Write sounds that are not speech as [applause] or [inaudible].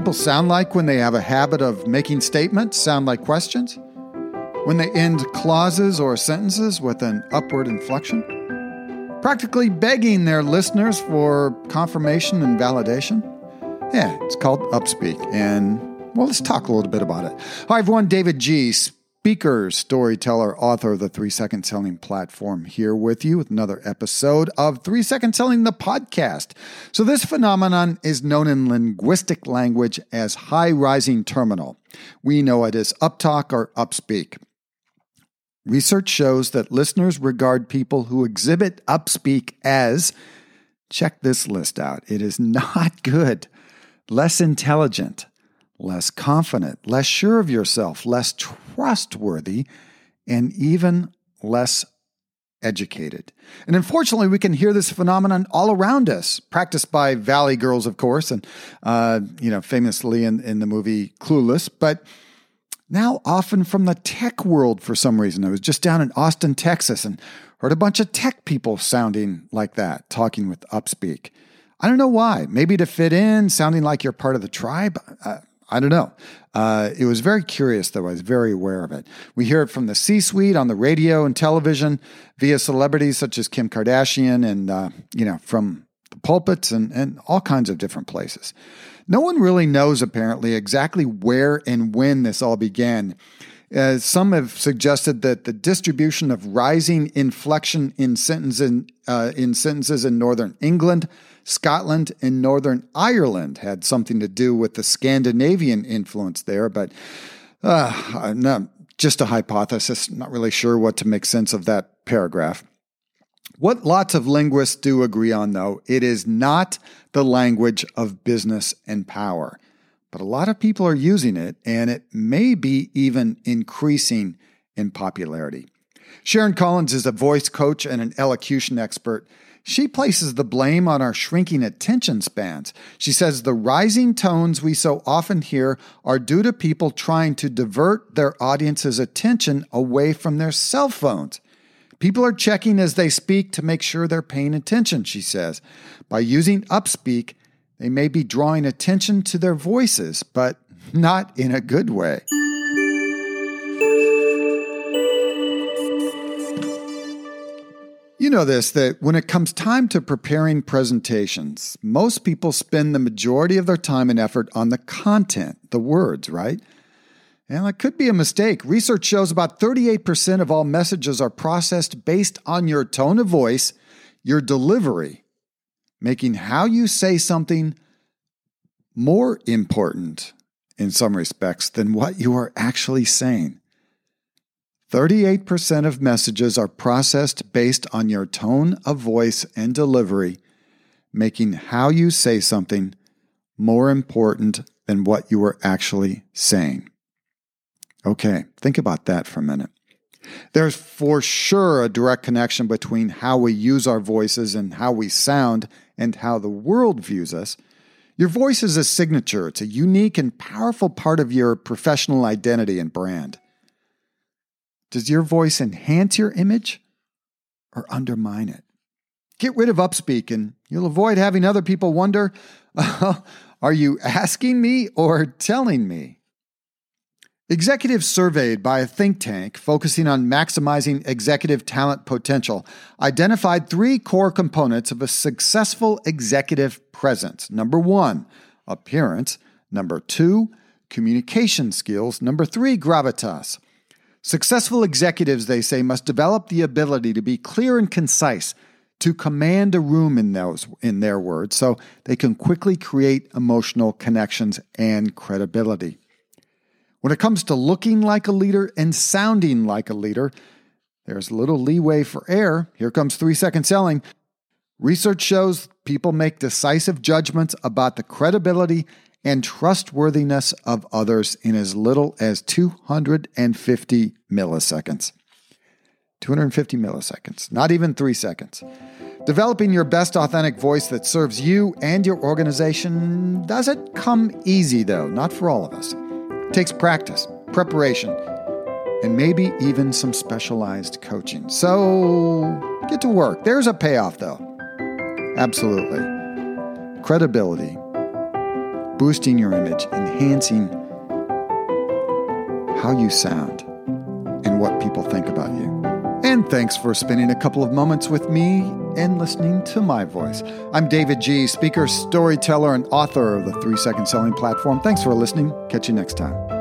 people sound like when they have a habit of making statements sound like questions? When they end clauses or sentences with an upward inflection? Practically begging their listeners for confirmation and validation? Yeah, it's called Upspeak, and well, let's talk a little bit about it. Hi, everyone. David G speaker, storyteller, author of the Three Second Selling platform, here with you with another episode of Three Second Selling, the podcast. So, this phenomenon is known in linguistic language as high rising terminal. We know it as uptalk or upspeak. Research shows that listeners regard people who exhibit upspeak as check this list out. It is not [laughs] good, less intelligent, less confident, less sure of yourself, less trustworthy, and even less educated. And unfortunately, we can hear this phenomenon all around us, practiced by Valley Girls, of course, and, uh, you know, famously in, in the movie Clueless, but now often from the tech world for some reason. I was just down in Austin, Texas, and heard a bunch of tech people sounding like that, talking with Upspeak. I don't know why. Maybe to fit in, sounding like you're part of the tribe. Uh, I don't know. Uh, it was very curious, though. I was very aware of it. We hear it from the C suite on the radio and television via celebrities such as Kim Kardashian and, uh, you know, from the pulpits and, and all kinds of different places. No one really knows, apparently, exactly where and when this all began. Uh, some have suggested that the distribution of rising inflection in sentences uh, in sentences in northern England Scotland and Northern Ireland had something to do with the Scandinavian influence there, but uh, not, just a hypothesis. Not really sure what to make sense of that paragraph. What lots of linguists do agree on, though, it is not the language of business and power. But a lot of people are using it, and it may be even increasing in popularity. Sharon Collins is a voice coach and an elocution expert. She places the blame on our shrinking attention spans. She says the rising tones we so often hear are due to people trying to divert their audience's attention away from their cell phones. People are checking as they speak to make sure they're paying attention, she says. By using upspeak, they may be drawing attention to their voices, but not in a good way. You know this that when it comes time to preparing presentations, most people spend the majority of their time and effort on the content, the words, right? And that could be a mistake. Research shows about 38% of all messages are processed based on your tone of voice, your delivery, making how you say something more important in some respects than what you are actually saying. 38% of messages are processed based on your tone of voice and delivery, making how you say something more important than what you are actually saying. Okay, think about that for a minute. There's for sure a direct connection between how we use our voices and how we sound and how the world views us. Your voice is a signature, it's a unique and powerful part of your professional identity and brand. Does your voice enhance your image or undermine it? Get rid of upspeak and you'll avoid having other people wonder [laughs] are you asking me or telling me? Executives surveyed by a think tank focusing on maximizing executive talent potential identified three core components of a successful executive presence. Number one, appearance. Number two, communication skills. Number three, gravitas. Successful executives, they say, must develop the ability to be clear and concise, to command a room in those in their words, so they can quickly create emotional connections and credibility. When it comes to looking like a leader and sounding like a leader, there's little leeway for error. Here comes three second selling. Research shows people make decisive judgments about the credibility and trustworthiness of others in as little as 250 milliseconds. 250 milliseconds, not even three seconds. Developing your best authentic voice that serves you and your organization doesn't come easy, though, not for all of us. It takes practice, preparation, and maybe even some specialized coaching. So get to work. There's a payoff, though. Absolutely. Credibility boosting your image, enhancing how you sound and what people think about you. And thanks for spending a couple of moments with me and listening to my voice. I'm David G., speaker, storyteller, and author of the Three Second Selling Platform. Thanks for listening. Catch you next time.